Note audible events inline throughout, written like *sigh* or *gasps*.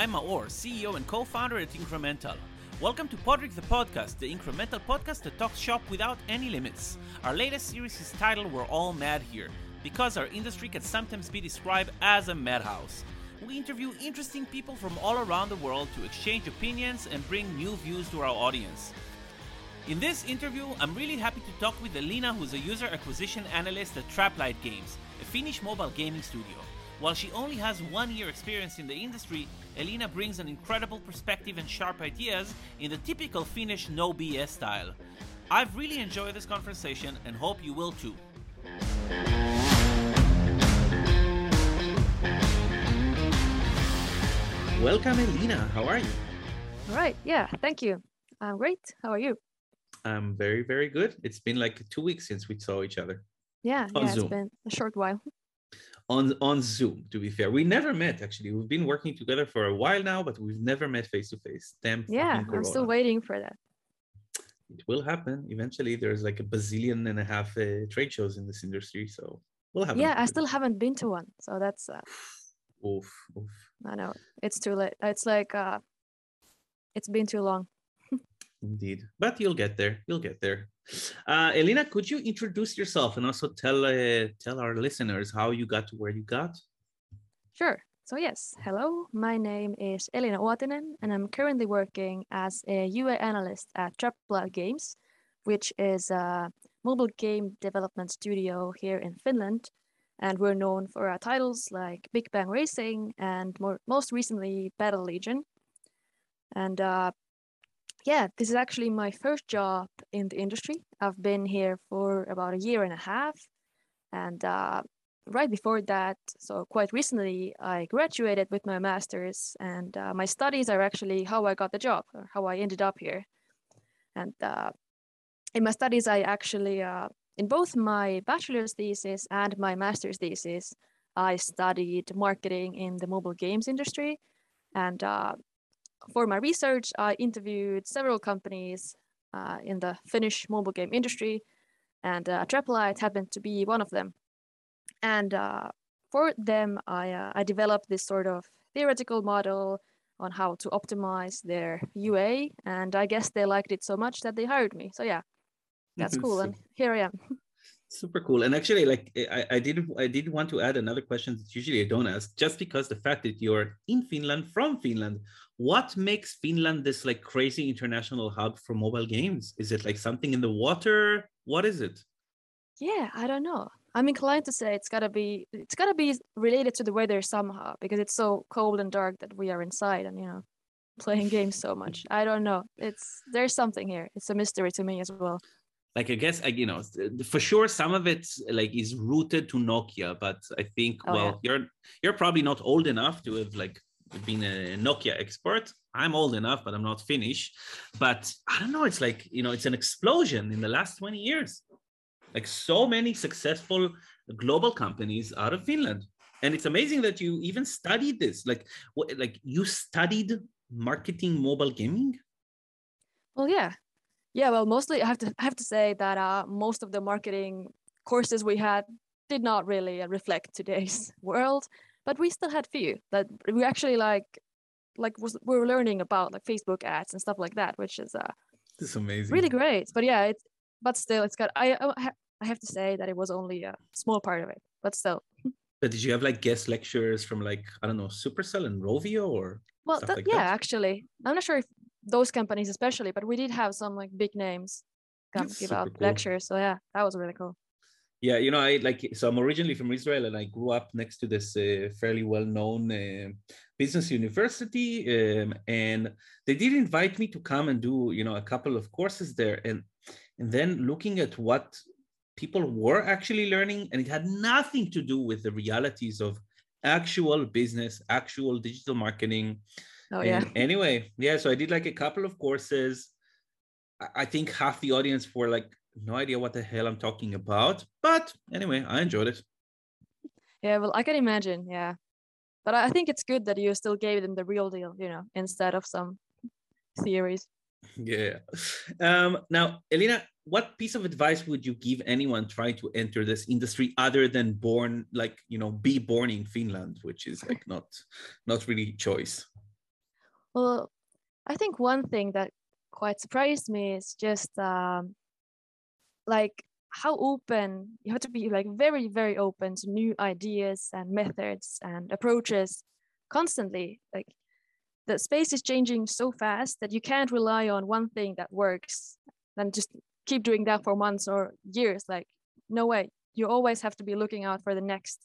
I'm Maor, CEO and co founder at Incremental. Welcome to Podrick the Podcast, the incremental podcast that talks shop without any limits. Our latest series is titled We're All Mad Here, because our industry can sometimes be described as a madhouse. We interview interesting people from all around the world to exchange opinions and bring new views to our audience. In this interview, I'm really happy to talk with Elina, who's a user acquisition analyst at Traplight Games, a Finnish mobile gaming studio. While she only has one year experience in the industry, Elina brings an incredible perspective and sharp ideas in the typical Finnish no BS style. I've really enjoyed this conversation and hope you will too. Welcome, Elena. How are you? All right. Yeah. Thank you. I'm great. How are you? I'm very, very good. It's been like two weeks since we saw each other. Yeah. Yeah. Zoom. It's been a short while. On on Zoom, to be fair. We never met actually. We've been working together for a while now, but we've never met face to face. Damn. Yeah. I'm still waiting for that. It will happen eventually. There's like a bazillion and a half uh, trade shows in this industry, so we'll have. Yeah. I still haven't been to one. So that's, uh, Oof, oof. I know it's too late. It's like, uh, it's been too long. *laughs* Indeed, but you'll get there. You'll get there. Uh, Elena, could you introduce yourself and also tell uh, tell our listeners how you got to where you got? Sure. So, yes. Hello. My name is Elina Uotinen, and I'm currently working as a UA analyst at Traplight Games, which is a mobile game development studio here in Finland. And we're known for our titles like Big Bang Racing and more, most recently Battle Legion. And uh, yeah, this is actually my first job in the industry. I've been here for about a year and a half. And uh, right before that, so quite recently, I graduated with my master's, and uh, my studies are actually how I got the job, or how I ended up here. And uh, in my studies, I actually, uh, in both my bachelor's thesis and my master's thesis, I studied marketing in the mobile games industry. And uh, for my research, I interviewed several companies uh, in the Finnish mobile game industry, and uh, happened to be one of them. And uh, for them I, uh, I developed this sort of theoretical model on how to optimize their ua and i guess they liked it so much that they hired me. So yeah that's cool and here i am *laughs* Super cool. And actually, like eh, I, I did I did want to add another question that usually I don't ask, just because the fact that you're in Finland from Finland, what makes Finland this like crazy international hub for mobile games? Is it like something in the water? What is it? yeah i don't know i'm inclined to say it's gotta be it's gotta be related to the weather somehow because it's so cold and dark that we are inside and you know playing games so much *laughs* i don't know it's there's something here it's a mystery to me as well Like I guess I, you know uh, for sure some of it like is rooted to Nokia, but I think Oh, well yeah. you're you're probably not old enough to have like been a Nokia expert. I'm old enough, but I'm not Finnish. But I don't know. It's like you know, it's an explosion in the last 20 years. Like so many successful global companies out of Finland, and it's amazing that you even studied this. Like what? Like you studied marketing mobile gaming. Well, yeah, yeah. Well, mostly I have to I have to say that uh, most of the marketing courses we had did not really uh, reflect today's *laughs* world, but we still had few that we actually like like was we were learning about like Facebook ads and stuff like that, which is uh, This is amazing. really great. But yeah, it's but still it's got I I have to say that it was only a small part of it, but still. But did you have like guest lectures from like I don't know Supercell and Rovio or Well, that, like yeah, that? actually, I'm not sure if those companies especially, but we did have some like big names come That's give out cool. lectures. So yeah, that was really cool. yeah you know I like so I'm originally from Israel and I grew up next to this uh, fairly well known uh, business university um, and they did invite me to come and do you know a couple of courses there and and then looking at what people were actually learning and it had nothing to do with the realities of actual business actual digital marketing Oh yeah. And anyway, yeah, so I did like a couple of courses. I- think half the audience were like, no idea what the hell I'm talking about. But anyway, I enjoyed it. Yeah, well, I can imagine. Yeah, but I I think it's good that you still gave them the real deal, you know, instead of some theories. Yeah. Um, now, Elena, what piece of advice would you give anyone trying to enter this industry other than born, like you know, be born in Finland, which is like not, not really choice? Well, I think one thing that quite surprised me is just um, like how open you have to be like very very open to new ideas and methods and approaches constantly. Like the space is changing so fast that you can't rely on one thing that works and just keep doing that for months or years. Like no way. You always have to be looking out for the next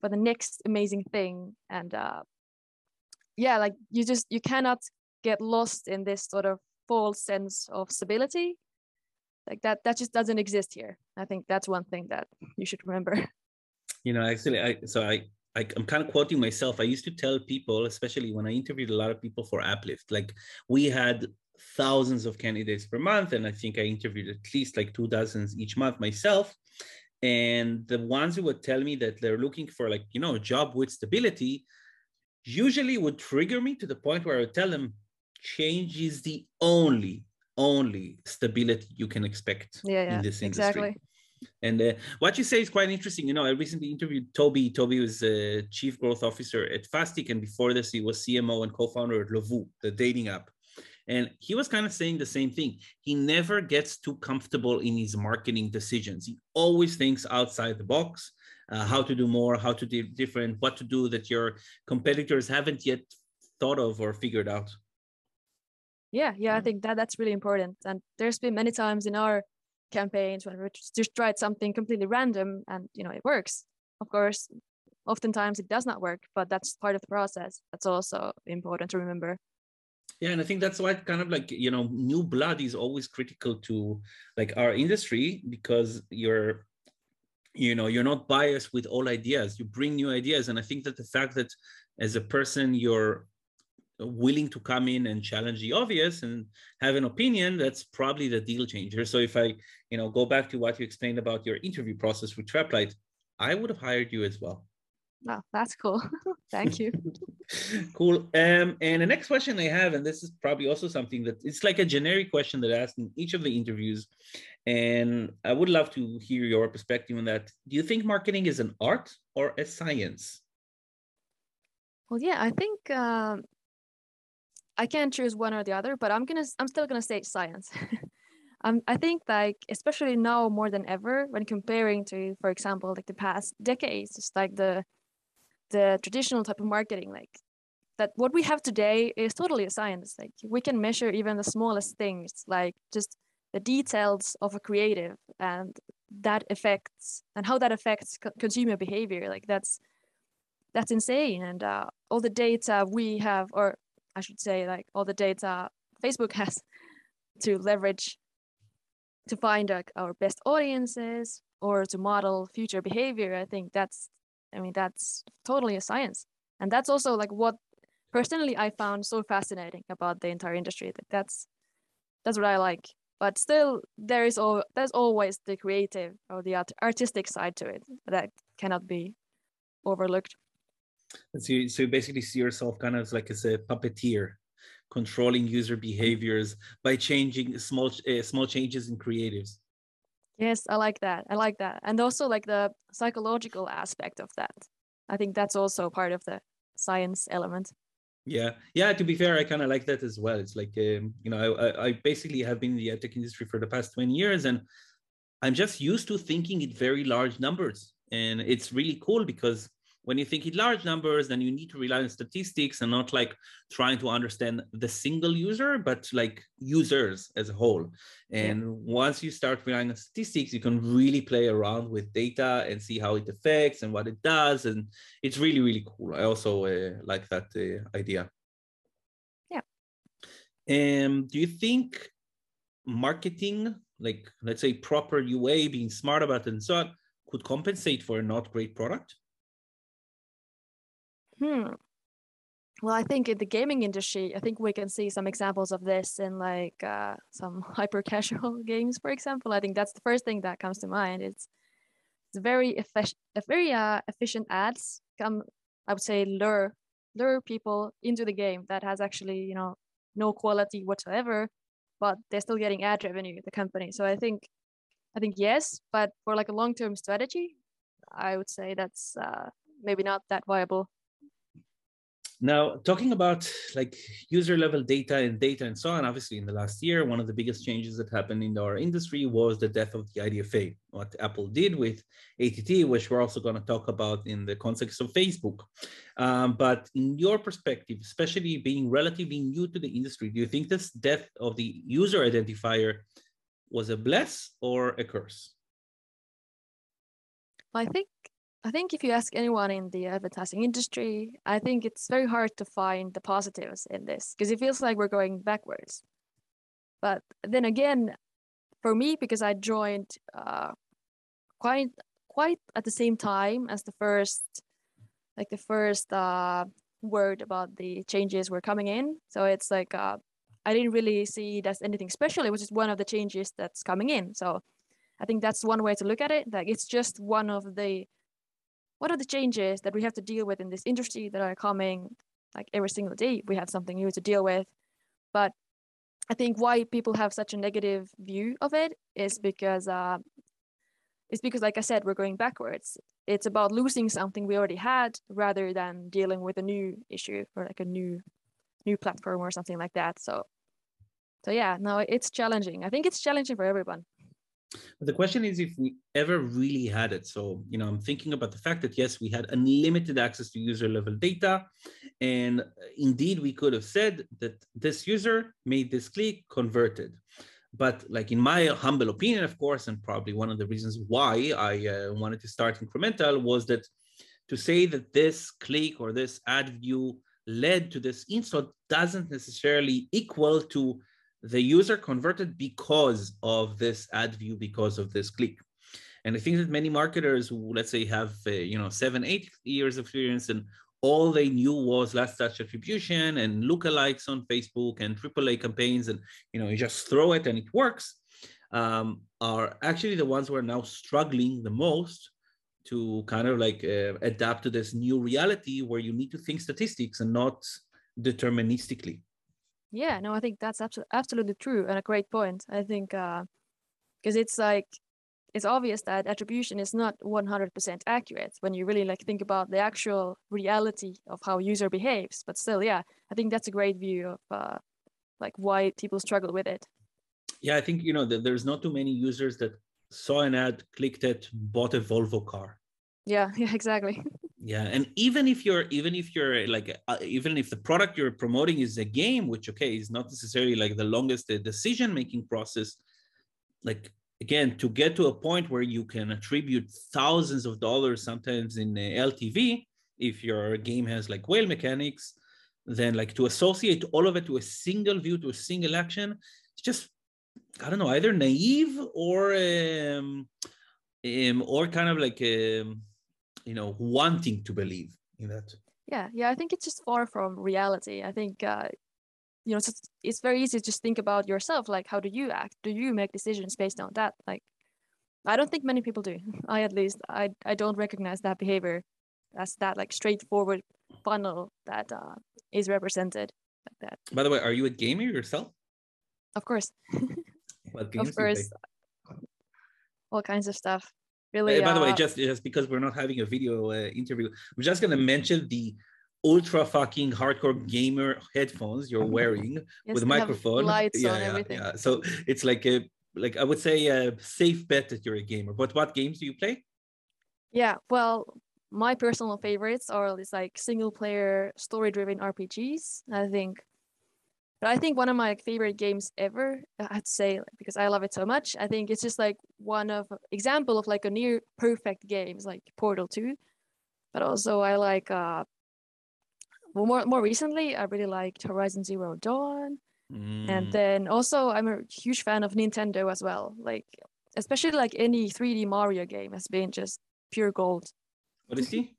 for the next amazing thing and uh yeah like you just you cannot get lost in this sort of false sense of stability like that that just doesn't exist here i think that's one thing that you should remember you know actually i so i I, am kind of quoting myself. I used to tell people, especially when I interviewed a lot of people for AppLift, like we had thousands of candidates per month, and I think I interviewed at least like two dozens each month myself. And the ones who would tell me that they're looking for like you know a job with stability, usually would trigger me to the point where I would tell them, change is the only only stability you can expect yeah, yeah, in this industry. Exactly. And uh, what you say is quite interesting. You know, I recently interviewed Toby. Toby was a chief growth officer at Fastic, and before this, he was CMO and co-founder at Lovoo, the dating app. And he was kind of saying the same thing. He never gets too comfortable in his marketing decisions. He always thinks outside the box, uh, how to do more, how to do different, what to do that your competitors haven't yet thought of or figured out. Yeah yeah i think that that's really important. And there's been many times in our campaigns when we just tried something completely random and you know it works. Of course oftentimes it does not work but that's part of the process. That's also important to remember. Yeah and i think that's why kind of like you know new blood is always critical to like our industry because you're you know you're not biased with all ideas. You bring new ideas. And i think that the fact that as a person you're willing to come in and challenge the obvious and have an opinion that's probably the deal changer. So if i you know go back to what you explained about your interview process with traplight i would have hired you as well oh that's cool. *laughs* Thank you. *laughs* Cool. Um and the next question i have and this is probably also something that it's like a generic question that i asked in each of the interviews. And i would love to hear your perspective on that. Do you think marketing is an art or a science? Well yeah i think um, I can't choose one or the other, but I'm gonna I'm still gonna say science. *laughs* um, I think like especially now more than ever when comparing to, for example, like the past decades, just like the the traditional type of marketing, like that what we have today is totally a science. Like we can measure even the smallest things, like just the details of a creative and that affects and how that affects co- consumer behavior. Like that's that's insane, and uh, all the data we have, or I should say, like all the data Facebook *laughs* has to leverage to find like our best audiences or to model future behavior. I think that's, I mean, that's totally a science, and that's also like what personally I found so fascinating about the entire industry. That that's that's what I like. But still, there is all there's always the creative or the art, artistic side to it that cannot be overlooked. So you, so you basically see yourself kind of like as a puppeteer, controlling user behaviors by changing small uh, small changes in creatives. Yes, I like that. I like that, and also like the psychological aspect of that. I think that's also part of the science element. Yeah, yeah. To be fair, I kind of like that as well. It's like um, you know, I, I basically have been in the tech industry for the past twenty years, and I'm just used to thinking in very large numbers, and it's really cool because when you think in large numbers, then you need to rely on statistics and not like trying to understand the single user, but like users as a whole. And yeah. once you start relying on statistics, you can really play around with data and see how it affects and what it does. And it's really, really cool. I also uh, like that uh, idea. Yeah. Um, do you think marketing, like let's say proper UA, being smart about it and so on, could compensate for a not great product? Hmm. Well, I think in the gaming industry, I think we can see some examples of this in like uh, some *laughs* hyper casual *laughs* games, for example. I think that's the first thing that comes to mind. It's it's very efficient, very uh, efficient ads come. I would say lure lure people into the game that has actually you know no quality whatsoever, but they're still getting ad revenue the company so i think i think yes but for like a long-term strategy i would say that's uh, maybe not that viable now, talking about like user level data and data and so on, obviously in the last year, one of the biggest changes that happened in our industry was the death of the IDFA, what Apple did with ATT, which we're also going to talk about in the context of Facebook. Um, but in your perspective, especially being relatively new to the industry, do you think this death of the user identifier was a bless or a curse? I think I think if you ask anyone in the advertising industry, I think it's very hard to find the positives in this because it feels like we're going backwards. But then again, for me, because I joined uh, quite quite at the same time as the first, like the first uh, word about the changes were coming in. So it's like uh, I didn't really see it as anything special. It was just one of the changes that's coming in. So I think that's one way to look at it. Like it's just one of the what are the changes that we have to deal with in this industry that are coming like every single day we have something new to deal with? But i think why people have such a negative view of it is because uh, it's because like i said we're going backwards. It's about losing something we already had rather than dealing with a new issue or like a new new platform or something like that. So so yeah no it's challenging. I think it's challenging for everyone but the question is if we ever really had it. So, you know, I'm thinking about the fact that yes, we had unlimited access to user level data. And indeed, we could have said that this user made this click, converted. But like in my humble opinion, of course, and probably one of the reasons why I uh, wanted to start incremental was that to say that this click or this ad view led to this install doesn't necessarily equal to the user converted because of this ad view, because of this click. And I think that many marketers who, let's say, have uh, you know seven, eight years of experience, and all they knew was last touch attribution and lookalikes on Facebook and AAA campaigns, and you know you just throw it and it works, um, are actually the ones who are now struggling the most to kind of like uh, adapt to this new reality where you need to think statistics and not deterministically. Yeah, no, I think that's absolutely absolutely true and a great point. I think because uh, it's like it's obvious that attribution is not 100% accurate when you really like think about the actual reality of how a user behaves. But still, yeah, I think that's a great view of uh, like why people struggle with it. Yeah, I think you know there's not too many users that saw an ad, clicked it, bought a Volvo car. Yeah, *laughs* yeah, exactly. Yeah and even if you're even if you're like uh, even if the product you're promoting is a game which okay is not necessarily like the longest uh, decision making process like again to get to a point where you can attribute thousands of dollars sometimes in ltv if your game has like whale mechanics then like to associate all of it to a single view to a single action it's just i don't know either naive or um, um or kind of like um you know wanting to believe in that. Yeah yeah i think it's just far from reality. I think uh you know it's, it's very easy to just think about yourself like how do you act? Do you make decisions based on that? Like i don't think many people do. I at least i i don't recognize that behavior as that like straightforward funnel that uh, is represented like that. By the way are you a gamer yourself? Of course. What *laughs* games of course. all kinds of stuff Really, by the way, just just because we're not having a video uh, interview, we're just gonna mention the ultra fucking hardcore gamer headphones you're wearing yes, with a microphone. Lights yeah, on yeah, everything. Yeah. So it's like a like I would say a safe bet that you're a gamer. But what games do you play? Yeah, well, my personal favorites are these like single player story driven RPGs. I think but I think one of my favorite games ever, I'd say, because I love it so much. I think it's just like one of example of like a near perfect games like Portal 2. But also I like uh well more more recently I really liked Horizon Zero Dawn. Mm. And then also I'm a huge fan of Nintendo as well. Like especially like any 3D Mario game has been just pure gold. Odyssey?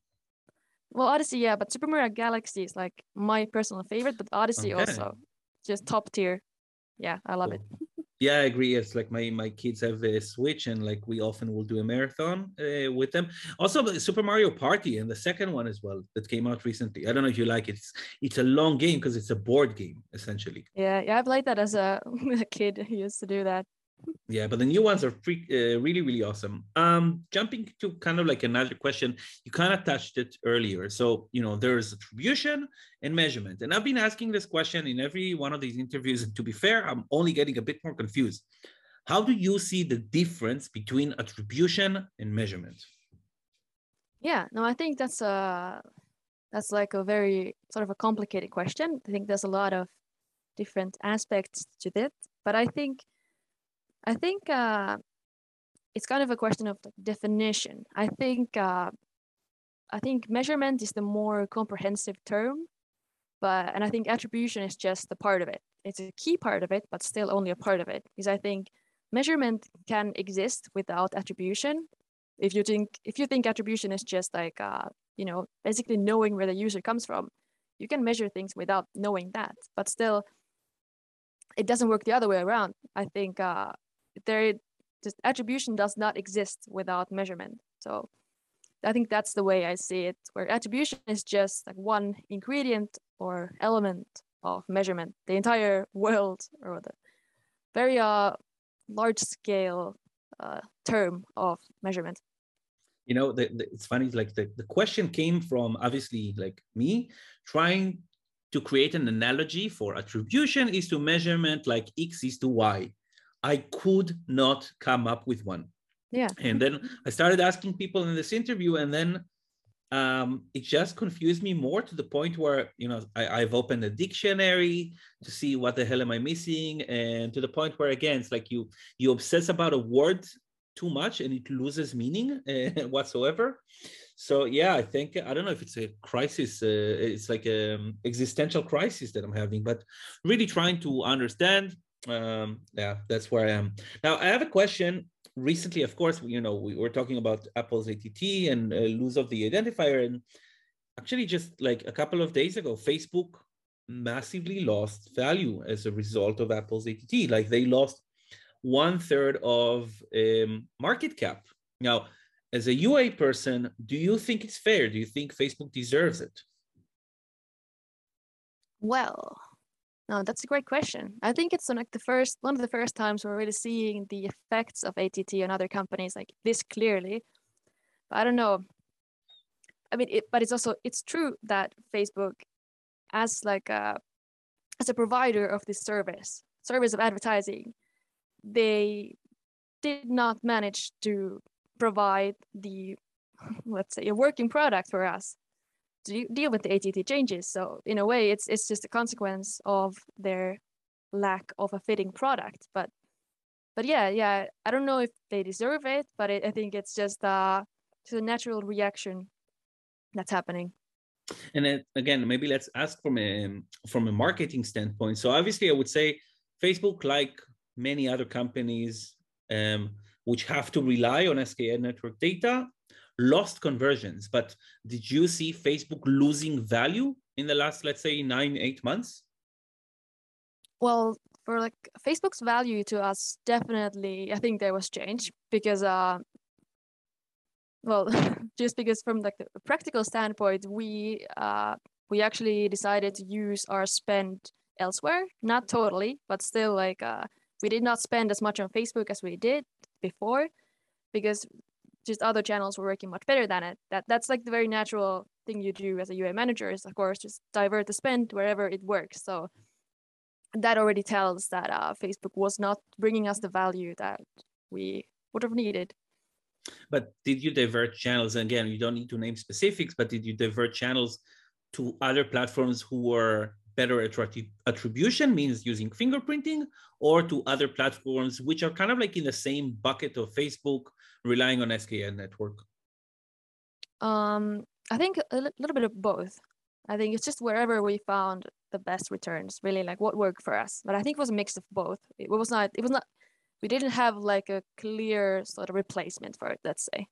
well, Odyssey, yeah, but Super Mario Galaxy is like my personal favorite, but Odyssey okay. also just top tier. Yeah, I love cool. it. yeah, I agree. It's like my my kids have a Switch, and like we often will do a marathon uh, with them. Also, Super Mario Party and the second one as well that came out recently. I don't know if you like it. It's it's a long game because it's a board game essentially. Yeah, yeah, I played that as a, *laughs* a kid. Who used to do that yeah but the new ones are free, uh, really really awesome. Um jumping to kind of like another question you kind of touched it earlier. So you know there's attribution and measurement. And i've been asking this question in every one of these interviews. And to be fair i'm only getting a bit more confused. How do you see the difference between attribution and measurement? Yeah no i think that's a that's like a very sort of a complicated question. I think there's a lot of different aspects to that but i think I think uh, it's kind of a question of definition. I think uh, I think measurement is the more comprehensive term, but and I think attribution is just a part of it. It's a key part of it, but still only a part of it. Because I think measurement can exist without attribution. If you think if you think attribution is just like uh, you know basically knowing where the user comes from, you can measure things without knowing that. But still, it doesn't work the other way around. I think uh, there just attribution does not exist without measurement. So I think that's the way I see it, where attribution is just like one ingredient or element of measurement. The entire world or the very uh, large scale uh, term of measurement. You know, the, the, it's funny, like the, the question came from obviously like me trying to create an analogy for attribution is to measurement like X is to Y. I could not come up with one. Yeah. And then I started asking people in this interview, and then um, it just confused me more to the point where you know I, have opened a dictionary to see what the hell am I missing, and to the point where again it's like you you obsess about a word too much and it loses meaning uh, *laughs* whatsoever. So yeah, I think I don't know if it's a crisis. Uh, it's like an existential crisis that I'm having, but really trying to understand um, yeah, that's where I am. Now, I have a question. Recently, of course, you know, we were talking about Apple's ATT and uh, lose of the identifier. And actually, just like a couple of days ago, Facebook massively lost value as a result of Apple's ATT. Like they lost one third of um, market cap. Now, as a UA person, do you think it's fair? Do you think Facebook deserves it? Well, no, that's a great question. I think it's like the first one of the first times we're really seeing the effects of ATT on other companies like this clearly. But I don't know. I mean, it, but it's also it's true that Facebook, as like a as a provider of this service, service of advertising, they did not manage to provide the *laughs* let's say a working product for us to deal with the ATT changes. So in a way, it's it's just a consequence of their lack of a fitting product. But but yeah, yeah, I don't know if they deserve it, but it, I think it's just uh just a natural reaction that's happening. And then, again, maybe let's ask from a from a marketing standpoint. So obviously, I would say Facebook, like many other companies, um, which have to rely on SKAdNetwork network data, lost conversions, but did you see Facebook losing value in the last, let's say, nine, eight months? Well, for like Facebook's value to us, definitely, I think there was change because, uh, well, *laughs* just because from like the practical standpoint, we uh, we actually decided to use our spend elsewhere, not totally, but still like uh, we did not spend as much on Facebook as we did before because just other channels were working much better than it. That that's like the very natural thing you do as a UA manager is of course just divert the spend wherever it works. So that already tells that uh, Facebook was not bringing us the value that we would have needed. But did you divert channels? Again, you don't need to name specifics, but did you divert channels to other platforms who were better attribution, means using fingerprinting, or to other platforms which are kind of like in the same bucket of Facebook relying on SKAdNetwork? network? Um, I think a little bit of both. I think it's just wherever we found the best returns, really like what worked for us. But I think it was a mix of both. It was not. It was not. We didn't have like a clear sort of replacement for it. Let's say.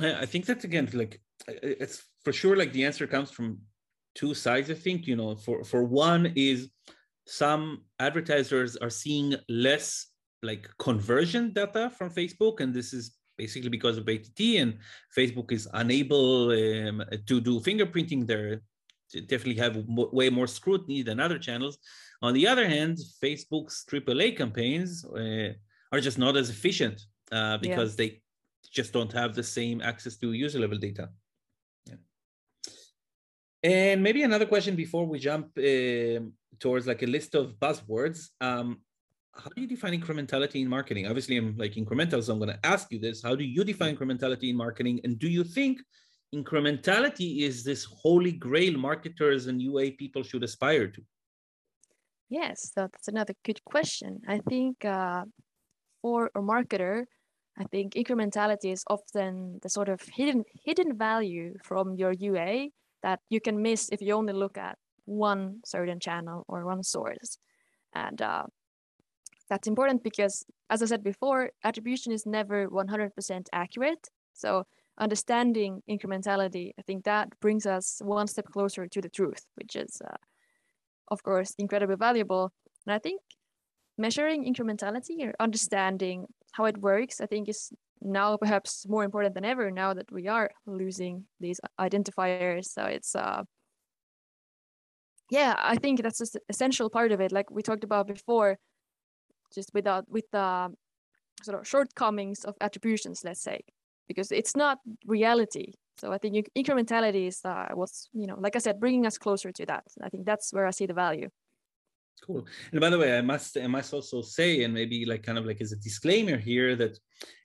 I think that again, like it's for sure. Like the answer comes from two sides. I think you know, for for one is some advertisers are seeing less like conversion data from Facebook, and this is basically because of ATT, and Facebook is unable um, to do fingerprinting there. Definitely have way more scrutiny than other channels. On the other hand, Facebook's AAA campaigns uh, are just not as efficient uh, because yeah. they just don't have the same access to user level data. And maybe another question before we jump uh, towards like a list of buzzwords. Um, how do you define incrementality in marketing? Obviously, I'm like incremental, so I'm going to ask you this. How do you define incrementality in marketing? And do you think incrementality is this holy grail marketers and UA people should aspire to? Yes, that's another good question. I think uh, for a marketer, I think incrementality is often the sort of hidden hidden value from your UA that you can miss if you only look at one certain channel or one source. And uh, that's important because, as I said before, attribution is never 100% accurate. So understanding incrementality, I think that brings us one step closer to the truth, which is, uh, of course, incredibly valuable. And I think measuring incrementality or understanding how it works, I think is now perhaps more important than ever now that we are losing these identifiers. So it's uh yeah, I think that's an essential part of it. Like we talked about before, just without with the sort of shortcomings of attributions, let's say, because it's not reality. So I think incrementality is uh, what's you know, like I said, bringing us closer to that. I think that's where I see the value. Cool. And by the way, I must I must also say, and maybe like kind of like as a disclaimer here, that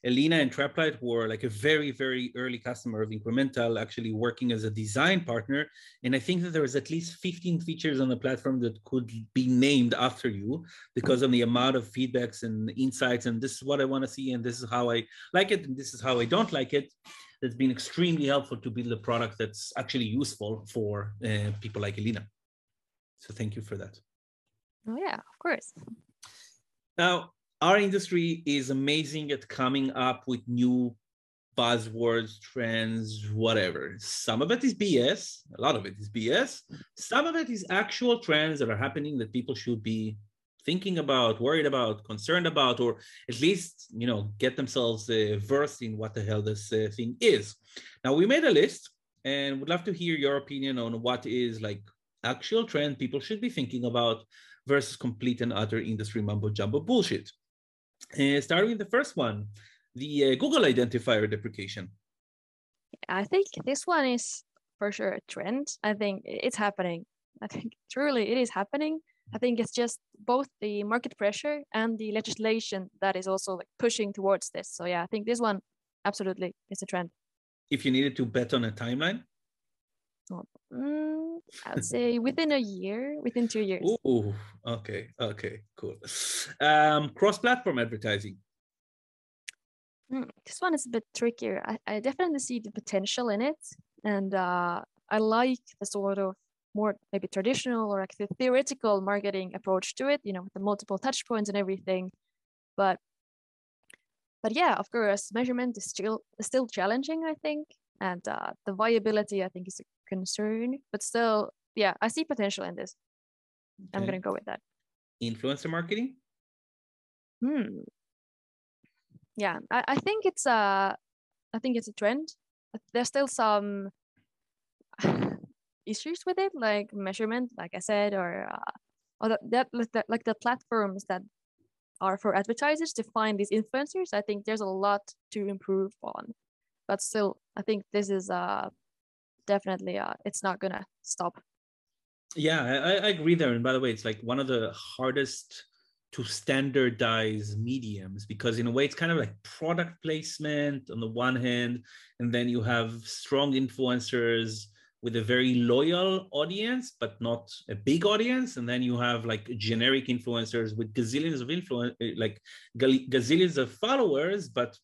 Elena and Traplight were like a very, very early customer of Incremental, actually working as a design partner. And I think that there was at least 15 features on the platform that could be named after you because of the amount of feedbacks and insights. And this is what I want to see, and this is how I like it, and this is how I don't like it. That's been extremely helpful to build a product that's actually useful for uh, people like Elena. So thank you for that. Oh, yeah, of course. Now, our industry is amazing at coming up with new buzzwords, trends, whatever. Some of it is BS, a lot of it is BS. Some of it is actual trends that are happening that people should be thinking about, worried about, concerned about, or at least, you know, get themselves uh, versed in what the hell this uh, thing is. Now, we made a list and would love to hear your opinion on what is like actual trend people should be thinking about versus complete and utter industry mumbo jumbo bullshit. Uh, starting with the first one, the uh, Google identifier deprecation. I think this one is for sure a trend. I think it's happening. I think *laughs* truly it is happening. I think it's just both the market pressure and the legislation that is also like pushing towards this. So yeah, I think this one absolutely is a trend. If you needed to bet on a timeline, Mm, I'd say within a year, within two years. Oh, okay, okay, cool. Um, cross-platform advertising. Mm, this one is a bit trickier. I, I definitely see the potential in it, and uh, I like the sort of more maybe traditional or like the theoretical marketing approach to it. You know, with the multiple touch points and everything. But but yeah, of course, measurement is still is still challenging. I think, and uh, the viability I think is a concern, but still, yeah, I see potential in this. Okay. I'm gonna go with that. Influencer marketing. Hmm. Yeah, I, I think it's a, I think it's a trend. There's still some *sighs* issues with it, like measurement, like I said, or uh, or that, that like the platforms that are for advertisers to find these influencers. I think there's a lot to improve on, but still, I think this is a definitely uh, it's not gonna stop. Yeah I, I agree there. And by the way it's like one of the hardest to standardize mediums because in a way it's kind of like product placement on the one hand and then you have strong influencers with a very loyal audience but not a big audience. And then you have like generic influencers with gazillions of influence like gazillions of followers but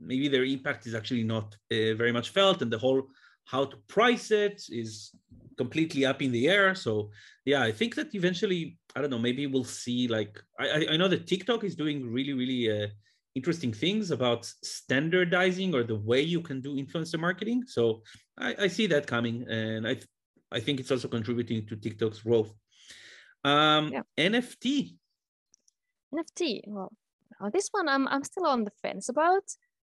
maybe their impact is actually not uh, very much felt and the whole how to price it is completely up in the air. So yeah, I think that eventually, I don't know, maybe we'll see like I I know that TikTok is doing really really uh, interesting things about standardizing or the way you can do influencer marketing. So I, I see that coming, and I I think it's also contributing to TikTok's growth. Um, yeah. NFT. NFT. Well, uh, this one I'm I'm still on the fence about.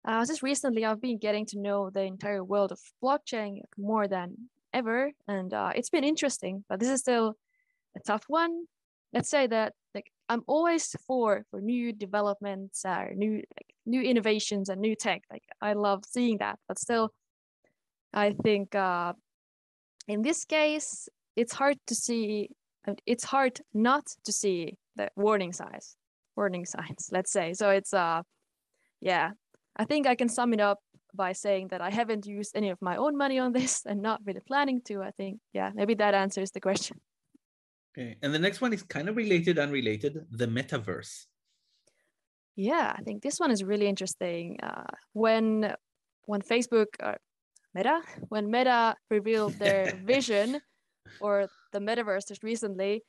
Uh, just recently, I've been getting to know the entire world of blockchain more than ever, and uh, it's been interesting. But this is still a tough one. Let's say that like I'm always for for new developments, uh, new like, new innovations and new tech. Like I love seeing that, but still, I think uh, in this case, it's hard to see. It's hard not to see the warning signs. Warning signs, *laughs* let's say. So it's uh, yeah. I think I can sum it up by saying that I haven't used any of my own money on this and not really planning to. I think yeah, maybe that answers the question. Okay, and the next one is kind of related, unrelated, the metaverse. Yeah, I think this one is really interesting. Uh, when when Facebook, uh, Meta, when Meta revealed their *laughs* vision for the metaverse just recently,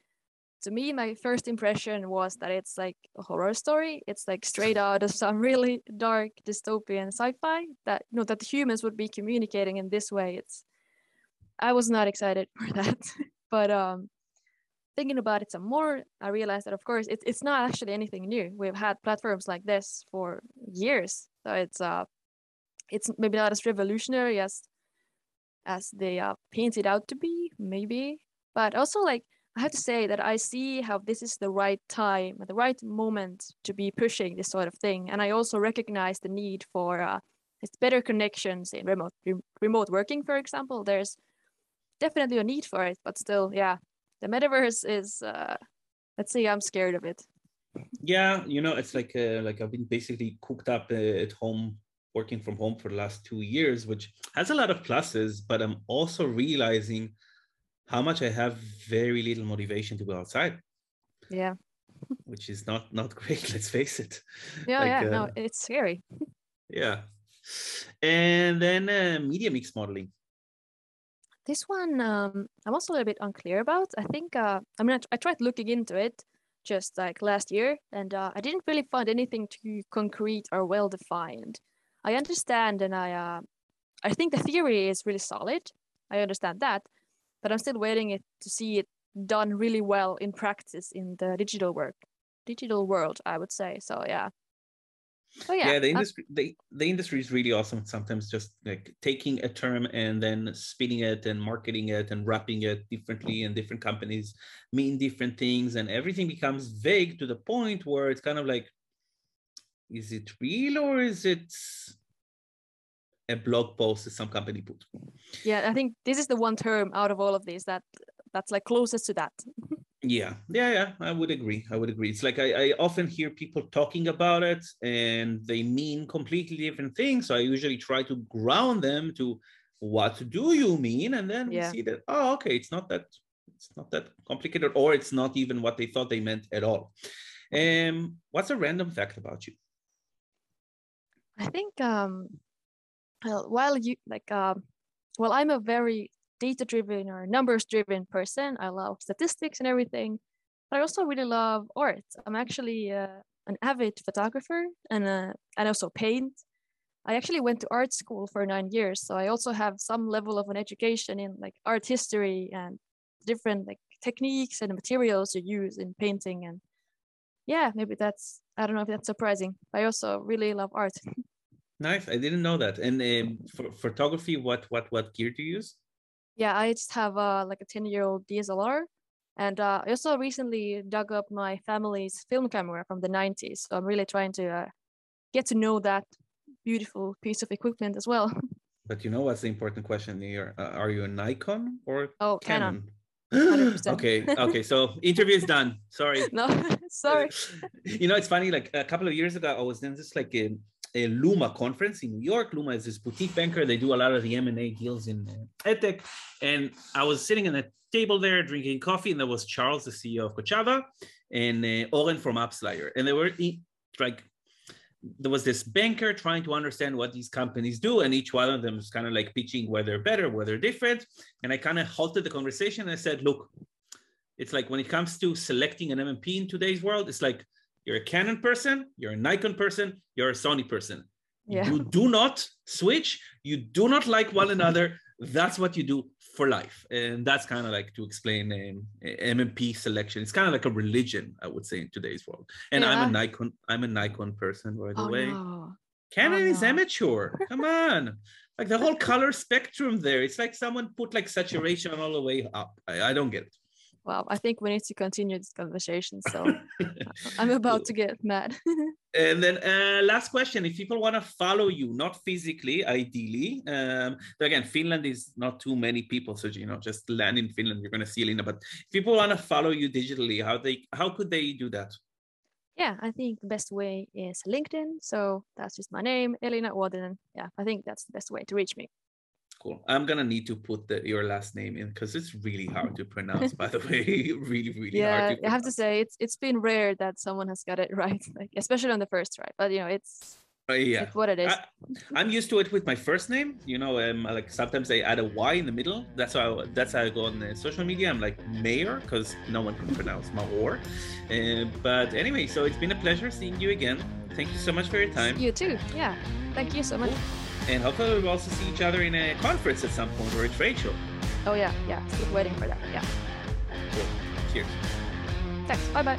to me, my first impression was that it's like a horror story. It's like straight out of *laughs* some really dark dystopian sci-fi that you know that humans would be communicating in this way. It's I was not excited *laughs* for that, but um, thinking about it some more, I realized that of course it, it's not actually anything new. We've had platforms like this for years, so it's uh, it's maybe not as revolutionary as as they are painted out to be, maybe, but also like I have to say that I see how this is the right time, the right moment to be pushing this sort of thing, and I also recognize the need for uh, it's better connections in remote re- remote working, for example. There's definitely a need for it, but still, yeah, the metaverse is uh, let's say i'm scared of it yeah you know it's like uh, like i've been basically cooked up uh, at home working from home for the last two years which has a lot of pluses but i'm also realizing how much i have very little motivation to go outside yeah *laughs* which is not not great *laughs* let's face it yeah like, yeah uh, no it's scary yeah and then uh, media mix modeling this one, um, I'm also a little bit unclear about. I think, uh, I mean, I, I, tried looking into it just like last year, and uh, I didn't really find anything too concrete or well defined. I understand, and I, uh, I think the theory is really solid. I understand that, but I'm still waiting it to see it done really well in practice in the digital work, digital world. I would say so. Yeah. Oh, yeah. yeah the industry the, the industry is really awesome sometimes just like taking a term and then spinning it and marketing it and wrapping it differently and different companies mean different things and everything becomes vague to the point where it's kind of like is it real or is it a blog post that some company put. Yeah i think this is the one term out of all of these that that's like closest to that. *laughs* Yeah yeah yeah i would agree i would agree. It's like I, I often hear people talking about it and they mean completely different things so i usually try to ground them to what do you mean? And then yeah. we see that oh okay it's not that it's not that complicated or it's not even what they thought they meant at all. Um what's a random fact about you? I think um well, while you like uh, well i'm a very data driven or numbers driven person. I love statistics and everything. But I also really love art. I'm actually uh, an avid photographer and uh, and also paint. I actually went to art school for nine years, so I also have some level of an education in like art history and different like techniques and materials you use in painting. And yeah, maybe that's I don't know if that's surprising. I also really love art. *laughs* nice, I didn't know that. And um, for photography, what what what gear do you use? Yeah, I just have uh, like a 10 year old DSLR. And uh, I also recently dug up my family's film camera from the 90s. So I'm really trying to uh, get to know that beautiful piece of equipment as well. *laughs* But you know what's the important question here? Uh, are you a Nikon or oh, Canon? Canon. *gasps* okay, okay. So interview is done. Sorry. *laughs* No, *laughs* sorry. you know, it's funny. Like a couple of years ago, I was in this like a a Luma conference in New York. Luma is this boutique banker. They do a lot of the M&A deals in uh, EdTech. And I was sitting in a table there drinking coffee, and there was Charles, the CEO of Kochava, and uh, Oren from AppsFlyer. And they were like, there was this banker trying to understand what these companies do, and each one of them is kind of like pitching where they're better, where they're different. And I kind of halted the conversation and I said, look, it's like when it comes to selecting an MMP in today's world, it's like you're a Canon person, you're a Nikon person, you're a Sony person. Yeah. You do not switch, you do not like one another. That's what you do. for life, and that's kind of like to explain um, MMP selection. It's kind of like a religion, I would say, in today's world. And I'm a Nikon. I'm a Nikon person, by the Oh way. no. Canon Oh, is no. amateur. Come on. Like the whole color spectrum there. It's like someone put like saturation all the way up. I, I don't get it. Wow, I think we need to continue this conversation. So *laughs* I'm about to get mad. *laughs* And then uh, last question, if people want to follow you, not physically, ideally, um, but again, Finland is not too many people, so you know, just land in Finland, you're gonna see Elena. But if people want to follow you digitally, how they how could they do that? yeah, I think the best way is LinkedIn. So that's just my name, Elina Uotinen. Yeah, I think that's the best way to reach me. Cool. I'm gonna need to put the, your last name in because it's really hard to pronounce. by the way, *laughs* really, really yeah, hard. To I have to say it's it's been rare that someone has got it *laughs* right, like especially on the first try. But you know, it's Uh, yeah. it's what it is. I, I'm used to it with my first name. You know, um, like sometimes I add a Y in the middle. That's how I, that's how I go on social media. I'm like Mayor because no one can pronounce my or. Uh, but anyway, so it's been a pleasure seeing you again. Thank you so much for your time, you too. Yeah, thank you so much. And hopefully we'll also see each other in a conference at some point or a trade show. Oh yeah, yeah. Keep waiting for that. Yeah. Cool. Cheers. Thanks. Bye bye.